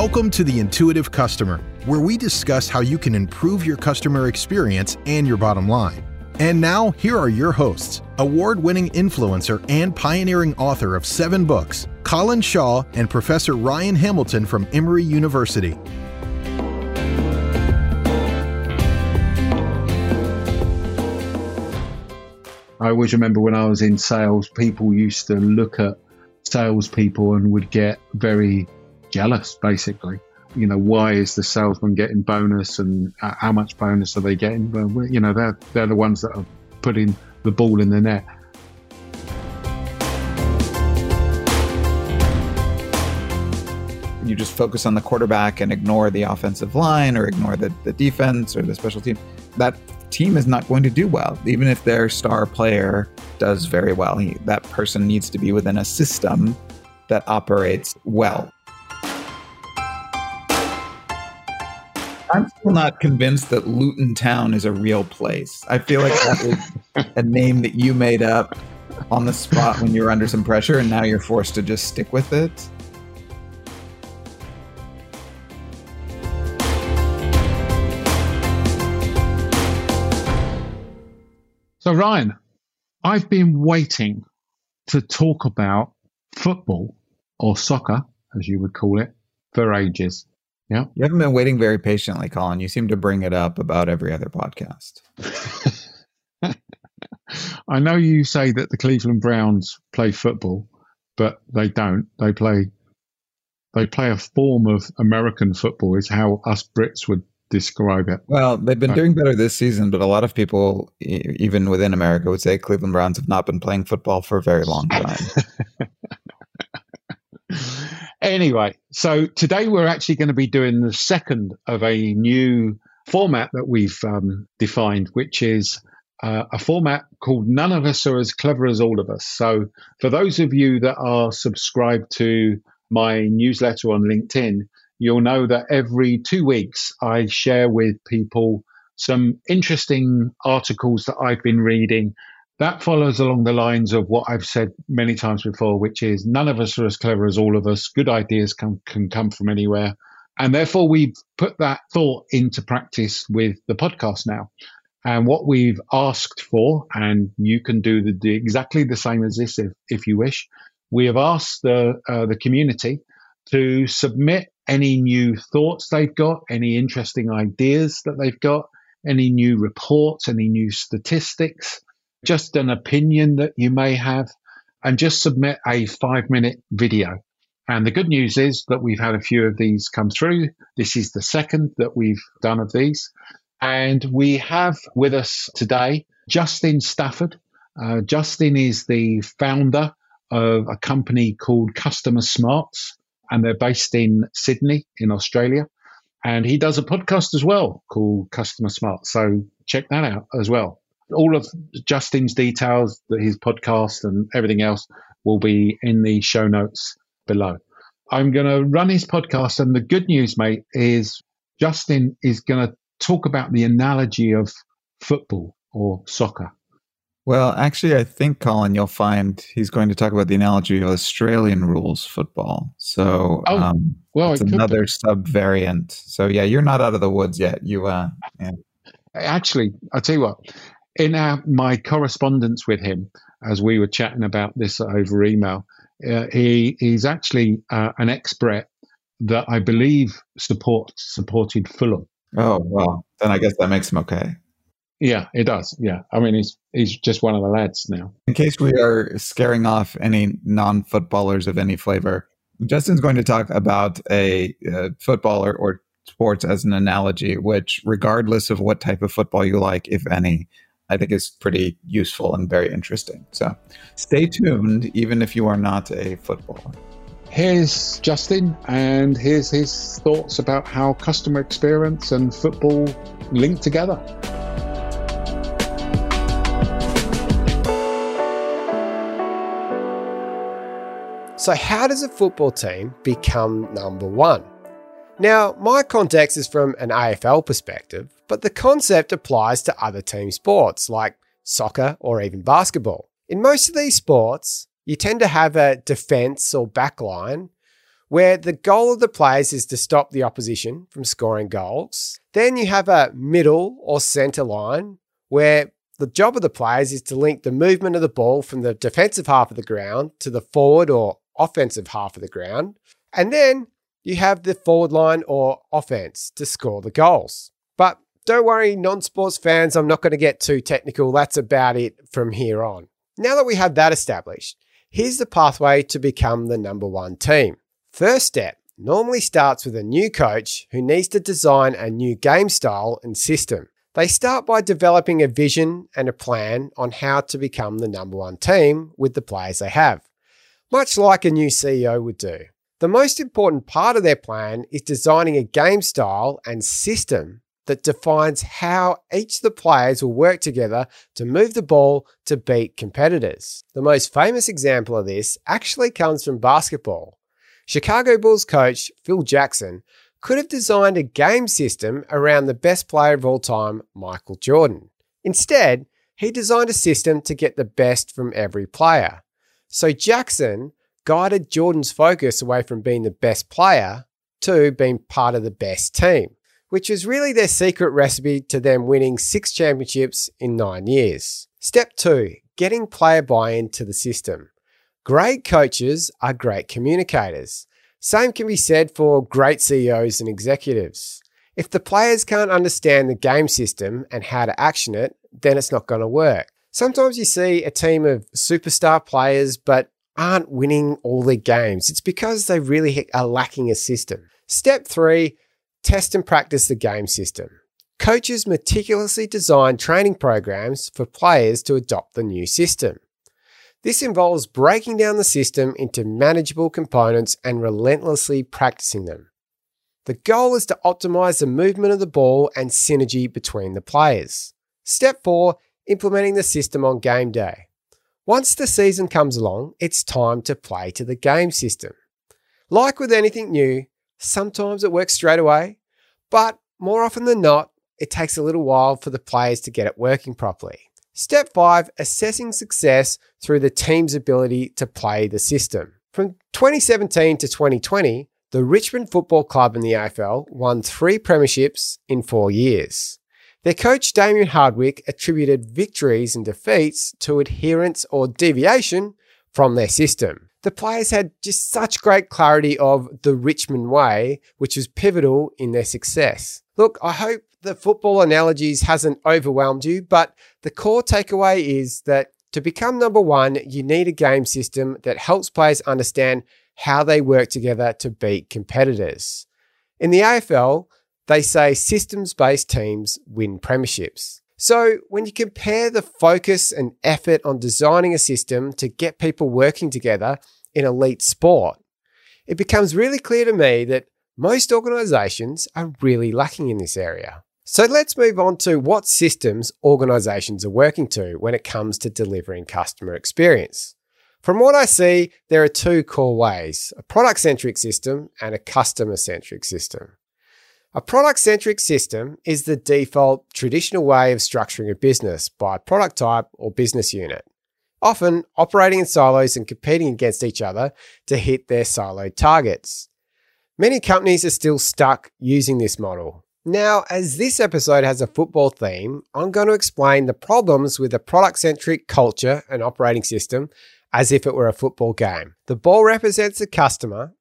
Welcome to the Intuitive Customer, where we discuss how you can improve your customer experience and your bottom line. And now, here are your hosts award winning influencer and pioneering author of seven books, Colin Shaw and Professor Ryan Hamilton from Emory University. I always remember when I was in sales, people used to look at salespeople and would get very jealous, basically. You know, why is the salesman getting bonus and uh, how much bonus are they getting? Well, you know, they're, they're the ones that are putting the ball in the net. You just focus on the quarterback and ignore the offensive line or ignore the, the defense or the special team. That team is not going to do well, even if their star player does very well. He, that person needs to be within a system that operates well. I'm still not convinced that Luton Town is a real place. I feel like that was a name that you made up on the spot when you were under some pressure, and now you're forced to just stick with it. So, Ryan, I've been waiting to talk about football or soccer, as you would call it, for ages. Yeah. You haven't been waiting very patiently, Colin. You seem to bring it up about every other podcast. I know you say that the Cleveland Browns play football, but they don't. They play they play a form of American football is how us Brits would describe it. Well, they've been doing better this season, but a lot of people, even within America, would say Cleveland Browns have not been playing football for a very long time. Anyway, so today we're actually going to be doing the second of a new format that we've um, defined, which is uh, a format called None of Us Are As Clever as All of Us. So, for those of you that are subscribed to my newsletter on LinkedIn, you'll know that every two weeks I share with people some interesting articles that I've been reading that follows along the lines of what I've said many times before, which is none of us are as clever as all of us. Good ideas can, can come from anywhere. And therefore, we've put that thought into practice with the podcast now. And what we've asked for, and you can do the, the exactly the same as this if, if you wish, we have asked the, uh, the community to submit any new thoughts they've got, any interesting ideas that they've got, any new reports, any new statistics just an opinion that you may have, and just submit a five minute video. And the good news is that we've had a few of these come through. This is the second that we've done of these. And we have with us today Justin Stafford. Uh, Justin is the founder of a company called Customer Smarts, and they're based in Sydney, in Australia. And he does a podcast as well called Customer Smart. So check that out as well all of Justin's details, that his podcast and everything else will be in the show notes below. I'm going to run his podcast. And the good news, mate, is Justin is going to talk about the analogy of football or soccer. Well, actually, I think, Colin, you'll find he's going to talk about the analogy of Australian rules football. So, oh, um, well, it's it another sub variant. So, yeah, you're not out of the woods yet. You, uh, yeah. Actually, I'll tell you what, in our, my correspondence with him, as we were chatting about this over email, uh, he he's actually uh, an expert that I believe support supported Fulham. Oh well, then I guess that makes him okay. Yeah, it does. Yeah, I mean he's he's just one of the lads now. In case we are scaring off any non-footballers of any flavor, Justin's going to talk about a, a footballer or sports as an analogy, which, regardless of what type of football you like, if any, I think is pretty useful and very interesting. So stay tuned, even if you are not a footballer. Here's Justin, and here's his thoughts about how customer experience and football link together. So, how does a football team become number one? Now, my context is from an AFL perspective, but the concept applies to other team sports like soccer or even basketball. In most of these sports, you tend to have a defense or backline where the goal of the players is to stop the opposition from scoring goals. Then you have a middle or centre line where the job of the players is to link the movement of the ball from the defensive half of the ground to the forward or offensive half of the ground. And then you have the forward line or offense to score the goals. But don't worry, non sports fans, I'm not going to get too technical. That's about it from here on. Now that we have that established, here's the pathway to become the number one team. First step normally starts with a new coach who needs to design a new game style and system. They start by developing a vision and a plan on how to become the number one team with the players they have, much like a new CEO would do. The most important part of their plan is designing a game style and system that defines how each of the players will work together to move the ball to beat competitors. The most famous example of this actually comes from basketball. Chicago Bulls coach Phil Jackson could have designed a game system around the best player of all time, Michael Jordan. Instead, he designed a system to get the best from every player. So Jackson guided Jordan's focus away from being the best player to being part of the best team, which was really their secret recipe to them winning six championships in nine years. Step two getting player buy in to the system. Great coaches are great communicators. Same can be said for great CEOs and executives. If the players can't understand the game system and how to action it, then it's not going to work. Sometimes you see a team of superstar players but aren't winning all their games. It's because they really are lacking a system. Step three test and practice the game system. Coaches meticulously design training programs for players to adopt the new system. This involves breaking down the system into manageable components and relentlessly practicing them. The goal is to optimize the movement of the ball and synergy between the players. Step 4 Implementing the system on game day. Once the season comes along, it's time to play to the game system. Like with anything new, sometimes it works straight away, but more often than not, it takes a little while for the players to get it working properly. Step five, assessing success through the team's ability to play the system. From 2017 to 2020, the Richmond Football Club in the AFL won three premierships in four years. Their coach Damien Hardwick attributed victories and defeats to adherence or deviation from their system. The players had just such great clarity of the Richmond way, which was pivotal in their success. Look, I hope the football analogies hasn't overwhelmed you, but the core takeaway is that to become number one, you need a game system that helps players understand how they work together to beat competitors. In the AFL, they say systems based teams win premierships. So, when you compare the focus and effort on designing a system to get people working together in elite sport, it becomes really clear to me that most organizations are really lacking in this area. So let's move on to what systems organizations are working to when it comes to delivering customer experience. From what I see, there are two core ways a product centric system and a customer centric system. A product centric system is the default traditional way of structuring a business by product type or business unit, often operating in silos and competing against each other to hit their siloed targets. Many companies are still stuck using this model, now, as this episode has a football theme, I'm going to explain the problems with a product centric culture and operating system as if it were a football game. The ball represents the customer,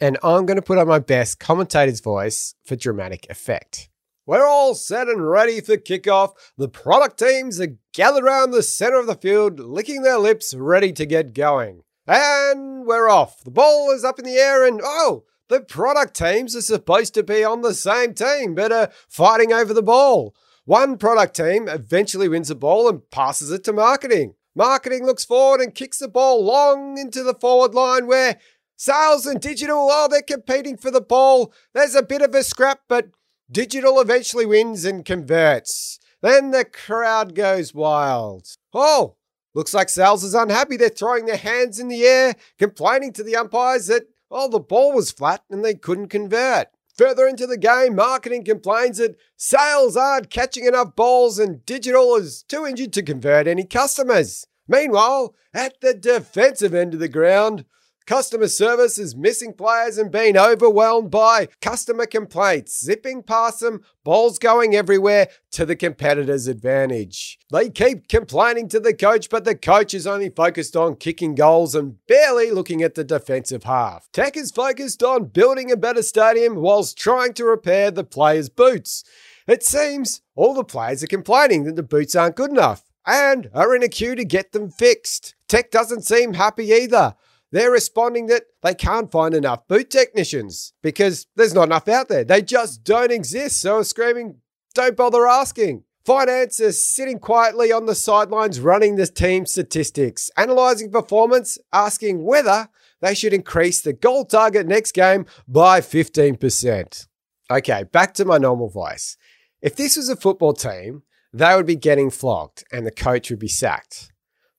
and I'm going to put on my best commentator's voice for dramatic effect. We're all set and ready for kickoff. The product teams are gathered around the center of the field, licking their lips, ready to get going. And we're off. The ball is up in the air, and oh, the product teams are supposed to be on the same team, but are fighting over the ball. One product team eventually wins the ball and passes it to marketing. Marketing looks forward and kicks the ball long into the forward line where sales and digital, oh, they're competing for the ball. There's a bit of a scrap, but digital eventually wins and converts. Then the crowd goes wild. Oh, looks like sales is unhappy. They're throwing their hands in the air, complaining to the umpires that oh, the ball was flat and they couldn't convert. Further into the game, marketing complains that sales aren't catching enough balls and digital is too injured to convert any customers. Meanwhile, at the defensive end of the ground, Customer service is missing players and being overwhelmed by customer complaints, zipping past them, balls going everywhere to the competitor's advantage. They keep complaining to the coach, but the coach is only focused on kicking goals and barely looking at the defensive half. Tech is focused on building a better stadium whilst trying to repair the players' boots. It seems all the players are complaining that the boots aren't good enough and are in a queue to get them fixed. Tech doesn't seem happy either. They're responding that they can't find enough boot technicians because there's not enough out there. They just don't exist. So are screaming, don't bother asking. Finance is sitting quietly on the sidelines running the team statistics, analysing performance, asking whether they should increase the goal target next game by 15%. Okay, back to my normal voice. If this was a football team, they would be getting flogged and the coach would be sacked.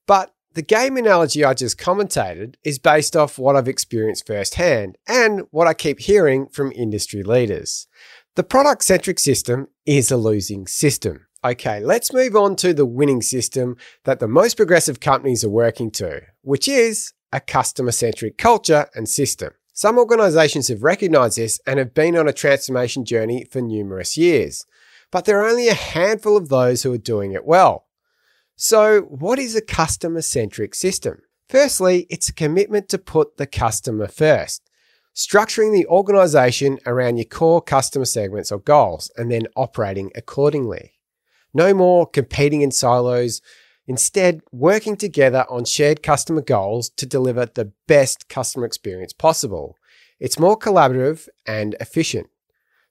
But the game analogy I just commentated is based off what I've experienced firsthand and what I keep hearing from industry leaders. The product centric system is a losing system. Okay, let's move on to the winning system that the most progressive companies are working to, which is a customer centric culture and system. Some organizations have recognized this and have been on a transformation journey for numerous years, but there are only a handful of those who are doing it well. So, what is a customer centric system? Firstly, it's a commitment to put the customer first, structuring the organization around your core customer segments or goals, and then operating accordingly. No more competing in silos, instead, working together on shared customer goals to deliver the best customer experience possible. It's more collaborative and efficient.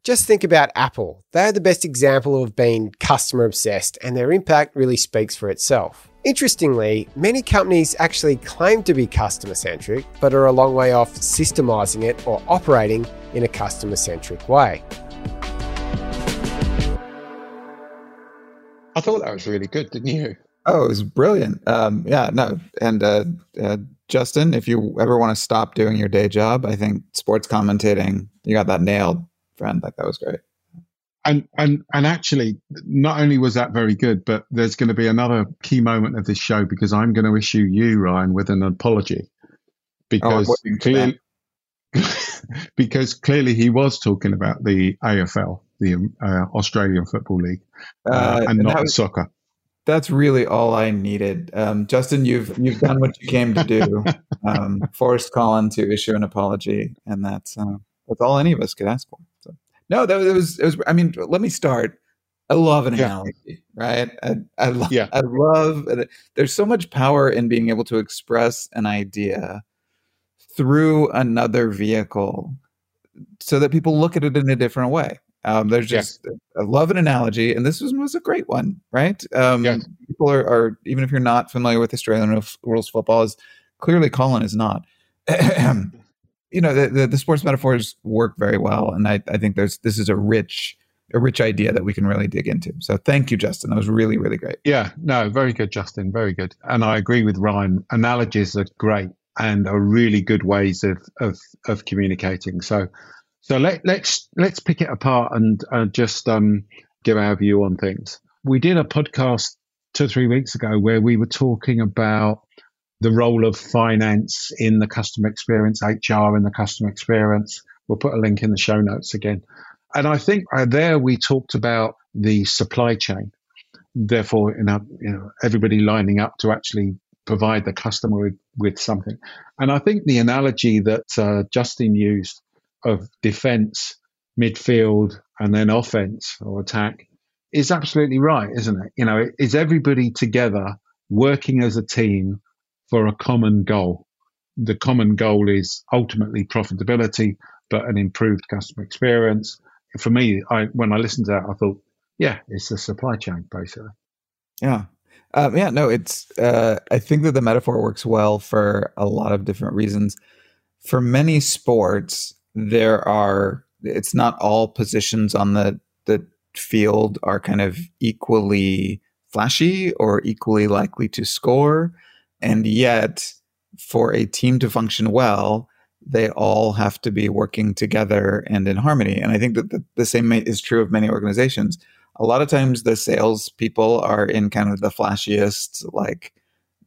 Just think about Apple. They're the best example of being customer obsessed, and their impact really speaks for itself. Interestingly, many companies actually claim to be customer centric, but are a long way off systemizing it or operating in a customer centric way. I thought that was really good, didn't you? Oh, it was brilliant. Um, yeah, no. And uh, uh, Justin, if you ever want to stop doing your day job, I think sports commentating, you got that nailed friend. Like that was great. And and and actually, not only was that very good, but there's going to be another key moment of this show because I'm going to issue you, Ryan, with an apology because oh, clearly, because clearly he was talking about the AFL, the uh, Australian Football League, uh, uh, and not was, soccer. That's really all I needed, um, Justin. You've you've done what you came to do. um, forced Colin to issue an apology, and that's uh, that's all any of us could ask for. No, that was it was. I mean, let me start. I love an yeah. analogy, right? I, I love. Yeah. I love. There's so much power in being able to express an idea through another vehicle, so that people look at it in a different way. Um, there's just yeah. I love an analogy, and this was, was a great one, right? Um. People are, are even if you're not familiar with Australian rules football, is clearly Colin is not. you know the, the, the sports metaphors work very well, and I, I think there's this is a rich a rich idea that we can really dig into. So thank you, Justin. That was really really great. Yeah, no, very good, Justin. Very good. And I agree with Ryan. Analogies are great and are really good ways of of, of communicating. So so let, let's let's pick it apart and uh, just um, give our view on things. We did a podcast two or three weeks ago where we were talking about the role of finance in the customer experience, HR in the customer experience. We'll put a link in the show notes again. And I think uh, there we talked about the supply chain. Therefore, you know, you know, everybody lining up to actually provide the customer with, with something. And I think the analogy that uh, Justin used of defense, midfield, and then offense or attack is absolutely right, isn't it? You know, is everybody together working as a team for a common goal. The common goal is ultimately profitability, but an improved customer experience. For me, I when I listened to that, I thought, yeah, it's the supply chain basically. Yeah. Um, yeah, no, it's. Uh, I think that the metaphor works well for a lot of different reasons. For many sports, there are. It's not all positions on the the field are kind of equally flashy or equally likely to score. And yet, for a team to function well, they all have to be working together and in harmony. And I think that the, the same is true of many organizations. A lot of times, the sales people are in kind of the flashiest, like,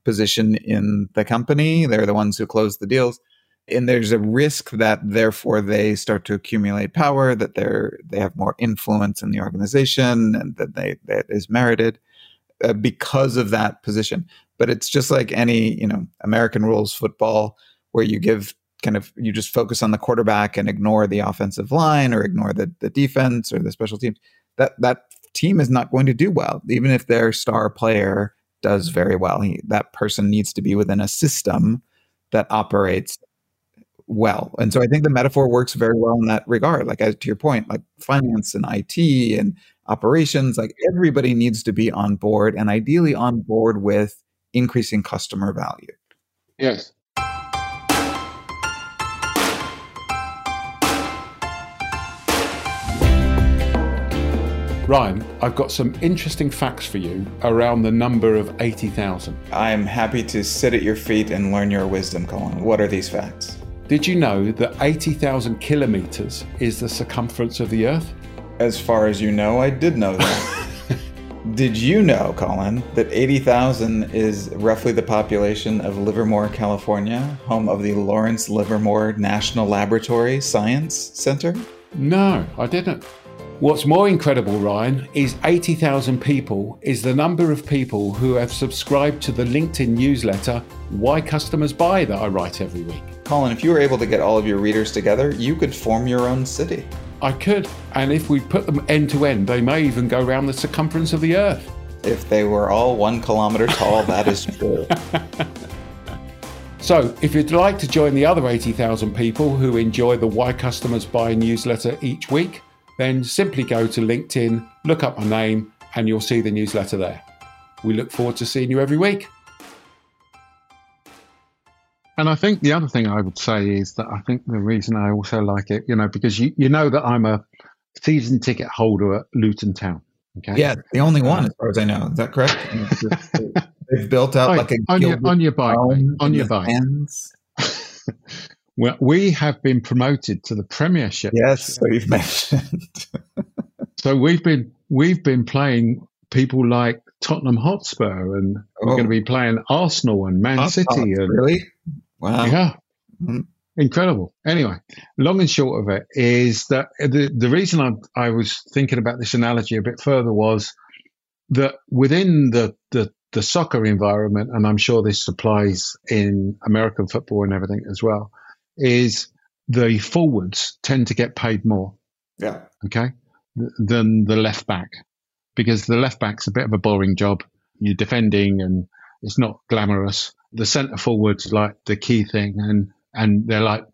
position in the company. They're the ones who close the deals. and there's a risk that therefore they start to accumulate power that they're they have more influence in the organization and that they that is merited uh, because of that position but it's just like any you know american rules football where you give kind of you just focus on the quarterback and ignore the offensive line or ignore the, the defense or the special teams that that team is not going to do well even if their star player does very well he, that person needs to be within a system that operates well. And so I think the metaphor works very well in that regard. Like as to your point, like finance and IT and operations, like everybody needs to be on board and ideally on board with increasing customer value. Yes. Ryan, I've got some interesting facts for you around the number of 80,000. I'm happy to sit at your feet and learn your wisdom, Colin. What are these facts? Did you know that 80,000 kilometers is the circumference of the Earth? As far as you know, I did know that. did you know, Colin, that 80,000 is roughly the population of Livermore, California, home of the Lawrence Livermore National Laboratory Science Center? No, I didn't. What's more incredible, Ryan, is 80,000 people is the number of people who have subscribed to the LinkedIn newsletter, Why Customers Buy, that I write every week. Colin, if you were able to get all of your readers together, you could form your own city. I could, and if we put them end to end, they may even go around the circumference of the Earth. If they were all one kilometer tall, that is true. So, if you'd like to join the other 80,000 people who enjoy the Why Customers Buy newsletter each week, then simply go to LinkedIn, look up my name, and you'll see the newsletter there. We look forward to seeing you every week. And I think the other thing I would say is that I think the reason I also like it, you know, because you, you know that I'm a season ticket holder at Luton Town. Okay. Yeah, the only one, as far as I know. Is that correct? They've built out like a on your on your bike, on your bike. Well, we have been promoted to the Premiership. Yes, so you've mentioned. so we've been we've been playing people like Tottenham Hotspur, and oh. we're going to be playing Arsenal and Man City. and, really? Wow. Yeah. Mm-hmm. Incredible. Anyway, long and short of it is that the, the reason I, I was thinking about this analogy a bit further was that within the, the, the soccer environment, and I'm sure this applies in American football and everything as well, is the forwards tend to get paid more. Yeah. Okay. Than the left back because the left back's a bit of a boring job. You're defending and it's not glamorous. The centre forwards like the key thing and, and they're like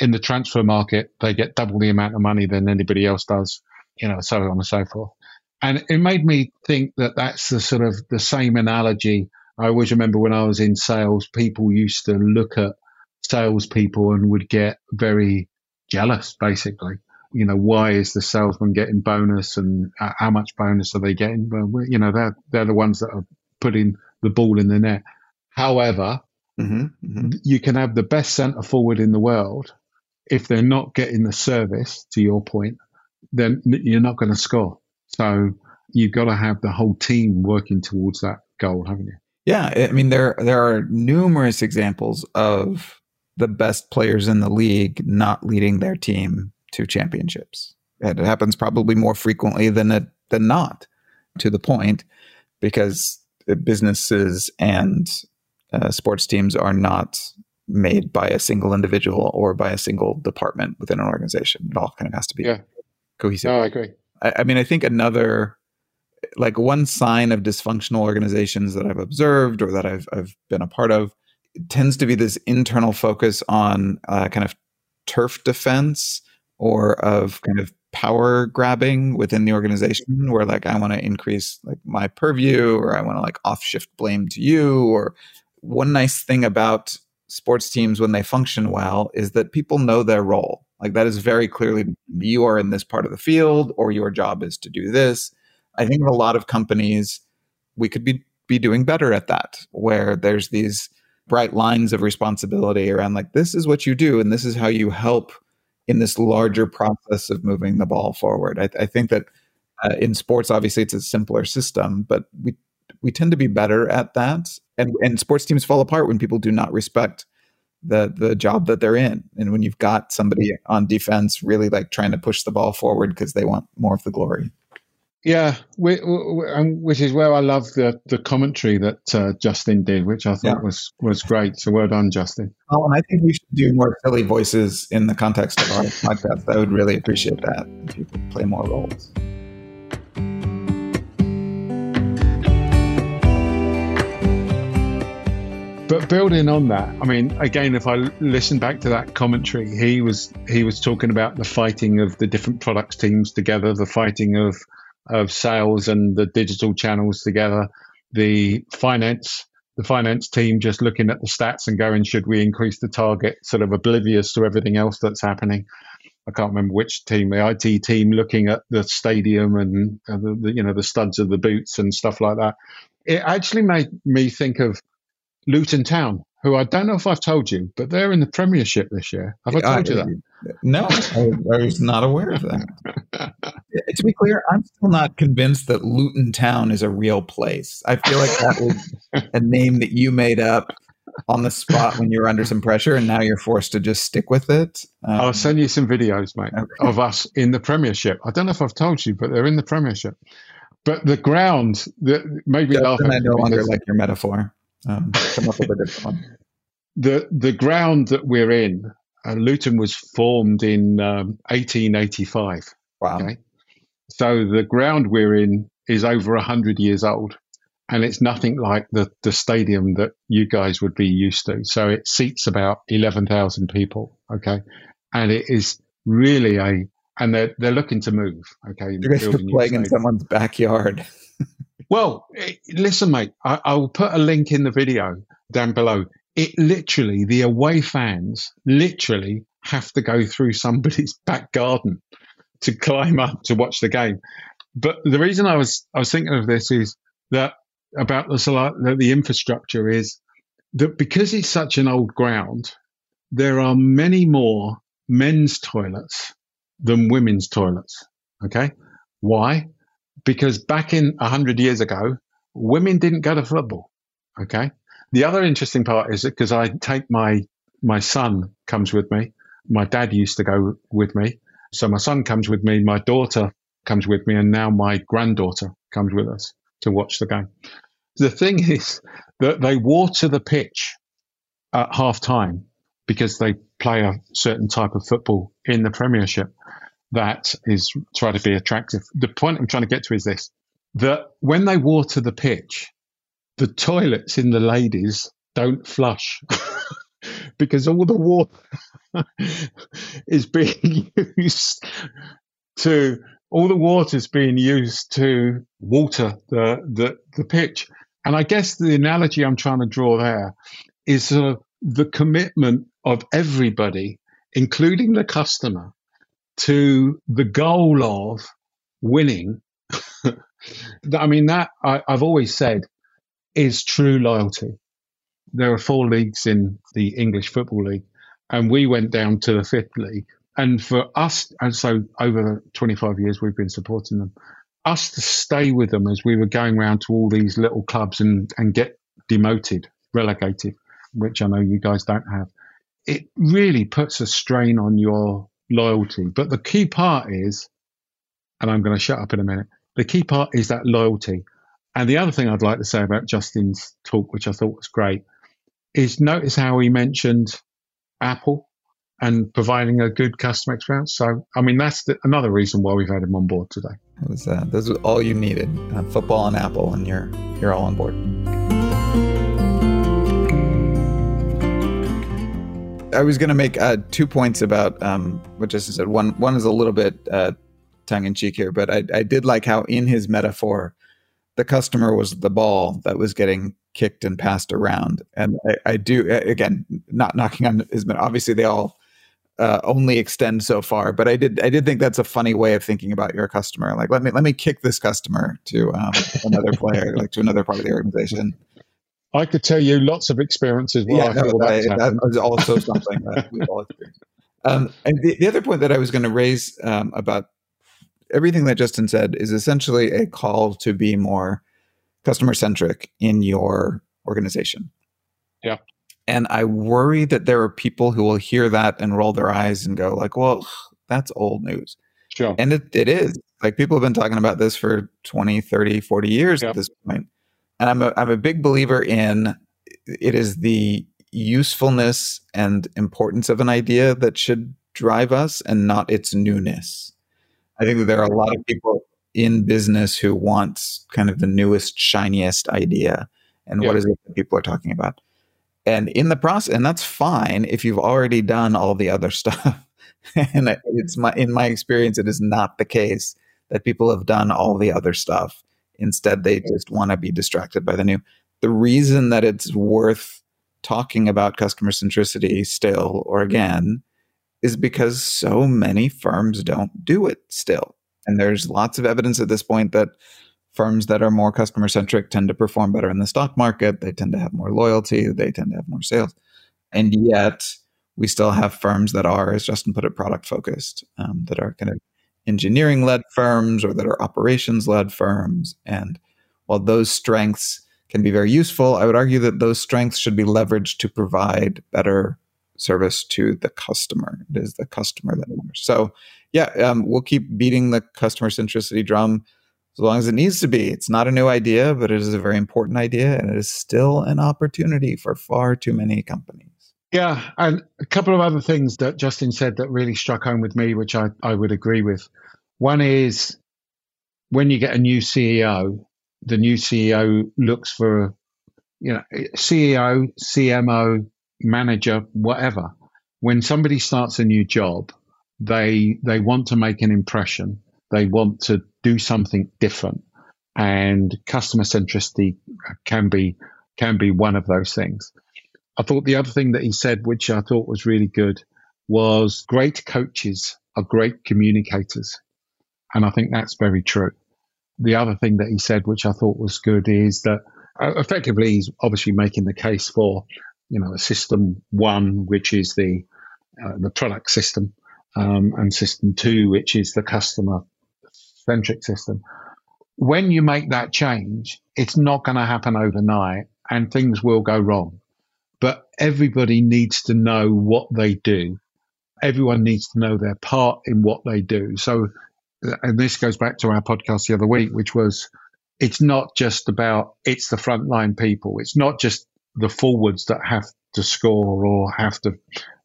in the transfer market, they get double the amount of money than anybody else does, you know, so on and so forth. And it made me think that that's the sort of the same analogy. I always remember when I was in sales, people used to look at salespeople and would get very jealous, basically. You know, why is the salesman getting bonus and how much bonus are they getting? Well, you know, they're, they're the ones that are putting the ball in the net. However, mm-hmm, mm-hmm. you can have the best centre forward in the world. If they're not getting the service, to your point, then you're not going to score. So you've got to have the whole team working towards that goal, haven't you? Yeah, I mean there there are numerous examples of the best players in the league not leading their team to championships. And it happens probably more frequently than it, than not, to the point, because businesses and uh, sports teams are not made by a single individual or by a single department within an organization. It all kind of has to be yeah. cohesive. No, I agree. I, I mean, I think another like one sign of dysfunctional organizations that I've observed or that I've I've been a part of tends to be this internal focus on uh, kind of turf defense or of kind of power grabbing within the organization where like i want to increase like my purview or i want to like off shift blame to you or one nice thing about sports teams when they function well is that people know their role like that is very clearly you are in this part of the field or your job is to do this i think a lot of companies we could be be doing better at that where there's these bright lines of responsibility around like this is what you do and this is how you help in this larger process of moving the ball forward. I, I think that uh, in sports, obviously, it's a simpler system, but we we tend to be better at that. And and sports teams fall apart when people do not respect the the job that they're in. And when you've got somebody on defense really like trying to push the ball forward because they want more of the glory. Yeah, we, we, which is where I love the, the commentary that uh, Justin did, which I thought yeah. was was great. So well done, Justin. Oh, and I think we should do more silly voices in the context of our podcast. I would really appreciate that if you could play more roles. But building on that, I mean, again, if I listen back to that commentary, he was he was talking about the fighting of the different products teams together, the fighting of of sales and the digital channels together, the finance the finance team just looking at the stats and going, should we increase the target, sort of oblivious to everything else that's happening. I can't remember which team, the IT team looking at the stadium and, uh, the, the, you know the studs of the boots and stuff like that. It actually made me think of Luton Town, who I don't know if I've told you, but they're in the Premiership this year. Have I told you that? No, I, I, was not aware of that. to be clear, I'm still not convinced that Luton Town is a real place. I feel like that was a name that you made up on the spot when you were under some pressure, and now you're forced to just stick with it. Um, I'll send you some videos, mate, okay. of us in the Premiership. I don't know if I've told you, but they're in the Premiership. But the ground that made me laugh. I no longer like your metaphor. Um, come up with a different one. The the ground that we're in, uh, Luton was formed in um, 1885. Wow. Okay? So the ground we're in is over 100 years old and it's nothing like the, the stadium that you guys would be used to. So it seats about 11,000 people. Okay. And it is really a, and they're, they're looking to move. Okay. You're guys are playing in someone's backyard. Well, it, listen, mate, I, I will put a link in the video down below. It literally, the away fans literally have to go through somebody's back garden to climb up to watch the game. But the reason I was I was thinking of this is that about the the infrastructure is that because it's such an old ground, there are many more men's toilets than women's toilets. Okay, why? Because back in hundred years ago, women didn't go to football. Okay. The other interesting part is that because I take my my son comes with me. My dad used to go with me, so my son comes with me, my daughter comes with me, and now my granddaughter comes with us to watch the game. The thing is that they water the pitch at half time because they play a certain type of football in the Premiership that is trying to be attractive. The point I'm trying to get to is this that when they water the pitch, the toilets in the ladies don't flush because all the water is being used to all the water is being used to water the, the, the pitch. And I guess the analogy I'm trying to draw there is uh, the commitment of everybody, including the customer, to the goal of winning. I mean, that I, I've always said is true loyalty. There are four leagues in the English Football League and we went down to the fifth league. And for us, and so over 25 years, we've been supporting them. Us to stay with them as we were going around to all these little clubs and, and get demoted, relegated, which I know you guys don't have. It really puts a strain on your loyalty. But the key part is, and I'm going to shut up in a minute, the key part is that loyalty. And the other thing I'd like to say about Justin's talk, which I thought was great, is notice how he mentioned Apple and providing a good customer experience. So, I mean, that's the, another reason why we've had him on board today. Was, uh, this was all you needed uh, football and Apple, and you're, you're all on board. I was going to make uh, two points about um, what Justin said. One, one is a little bit uh, tongue in cheek here, but I, I did like how in his metaphor, the customer was the ball that was getting kicked and passed around. And I, I do again, not knocking on his, obviously they all uh, only extend so far. But I did I did think that's a funny way of thinking about your customer. Like let me let me kick this customer to um, another player, like to another part of the organization. I could tell you lots of experiences. Well, yeah, no, that, that was also something that we've all experienced. Um, and the, the, other point that I was going to raise um, about everything that Justin said is essentially a call to be more customer centric in your organization. Yeah. And I worry that there are people who will hear that and roll their eyes and go like, well, that's old news. Sure. And it, it is. Like people have been talking about this for 20, 30, 40 years yep. at this point. And I'm a, I'm a big believer in it is the usefulness and importance of an idea that should drive us and not its newness. I think that there are a lot of people in business who want kind of the newest, shiniest idea. And what is it that people are talking about? And in the process, and that's fine if you've already done all the other stuff. and it's my in my experience, it is not the case that people have done all the other stuff. Instead, they just want to be distracted by the new. The reason that it's worth talking about customer centricity still or again is because so many firms don't do it still. And there's lots of evidence at this point that firms that are more customer centric tend to perform better in the stock market. They tend to have more loyalty. They tend to have more sales. And yet, we still have firms that are, as Justin put it, product focused, um, that are kind of engineering led firms or that are operations led firms. And while those strengths can be very useful, I would argue that those strengths should be leveraged to provide better service to the customer. It is the customer that matters. So, yeah, um, we'll keep beating the customer centricity drum as long as it needs to be. It's not a new idea, but it is a very important idea, and it is still an opportunity for far too many companies. Yeah, and a couple of other things that Justin said that really struck home with me, which I, I would agree with. One is when you get a new CEO, the new CEO looks for, you know, CEO, CMO, manager, whatever. When somebody starts a new job, they they want to make an impression. They want to do something different, and customer centricity can be can be one of those things. I thought the other thing that he said, which I thought was really good, was great coaches are great communicators, and I think that's very true. The other thing that he said, which I thought was good, is that uh, effectively he's obviously making the case for you know, a system one, which is the uh, the product system, um, and system two, which is the customer centric system. When you make that change, it's not going to happen overnight, and things will go wrong. But everybody needs to know what they do. Everyone needs to know their part in what they do. So, and this goes back to our podcast the other week, which was it's not just about it's the frontline people. It's not just the forwards that have to score or have to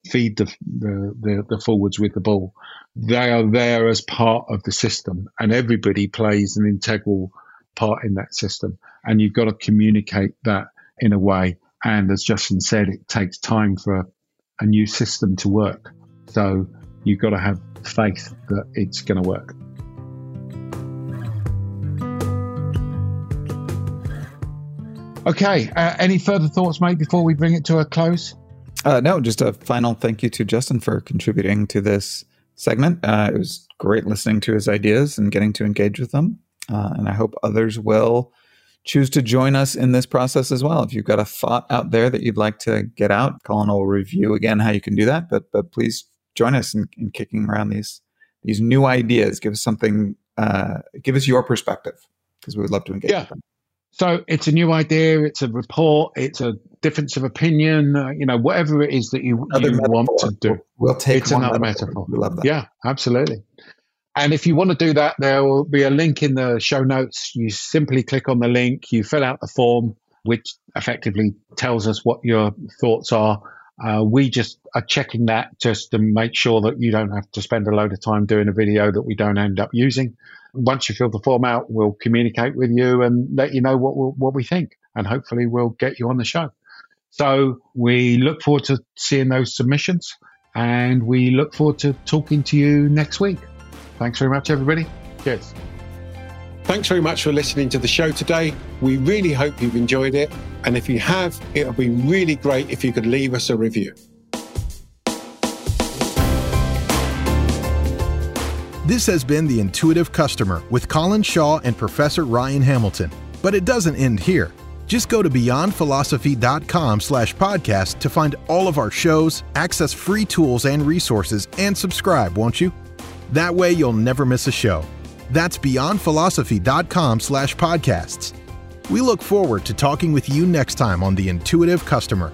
feed the, the, the, the, forwards with the ball. They are there as part of the system, and everybody plays an integral part in that system. And you've got to communicate that in a way. And as Justin said, it takes time for a new system to work. So you've got to have faith that it's going to work. Okay. Uh, any further thoughts, mate, before we bring it to a close? Uh, no, just a final thank you to Justin for contributing to this segment. Uh, it was great listening to his ideas and getting to engage with them. Uh, and I hope others will choose to join us in this process as well. If you've got a thought out there that you'd like to get out, Colin will review again how you can do that. But but please join us in, in kicking around these these new ideas. Give us something. Uh, give us your perspective because we would love to engage. Yeah. So it's a new idea, it's a report, it's a difference of opinion, uh, you know, whatever it is that you, you want to do. We'll, take it's another metaphor. metaphor. We love that. Yeah, absolutely. And if you want to do that, there will be a link in the show notes. You simply click on the link, you fill out the form, which effectively tells us what your thoughts are. Uh, we just are checking that just to make sure that you don't have to spend a load of time doing a video that we don't end up using once you fill the form out, we'll communicate with you and let you know what we'll, what we think, and hopefully we'll get you on the show. So we look forward to seeing those submissions, and we look forward to talking to you next week. Thanks very much, everybody. Cheers. Thanks very much for listening to the show today. We really hope you've enjoyed it. And if you have, it would be really great if you could leave us a review. This has been The Intuitive Customer with Colin Shaw and Professor Ryan Hamilton. But it doesn't end here. Just go to beyondphilosophy.com slash podcast to find all of our shows, access free tools and resources, and subscribe, won't you? That way you'll never miss a show. That's beyondphilosophy.com slash podcasts. We look forward to talking with you next time on The Intuitive Customer.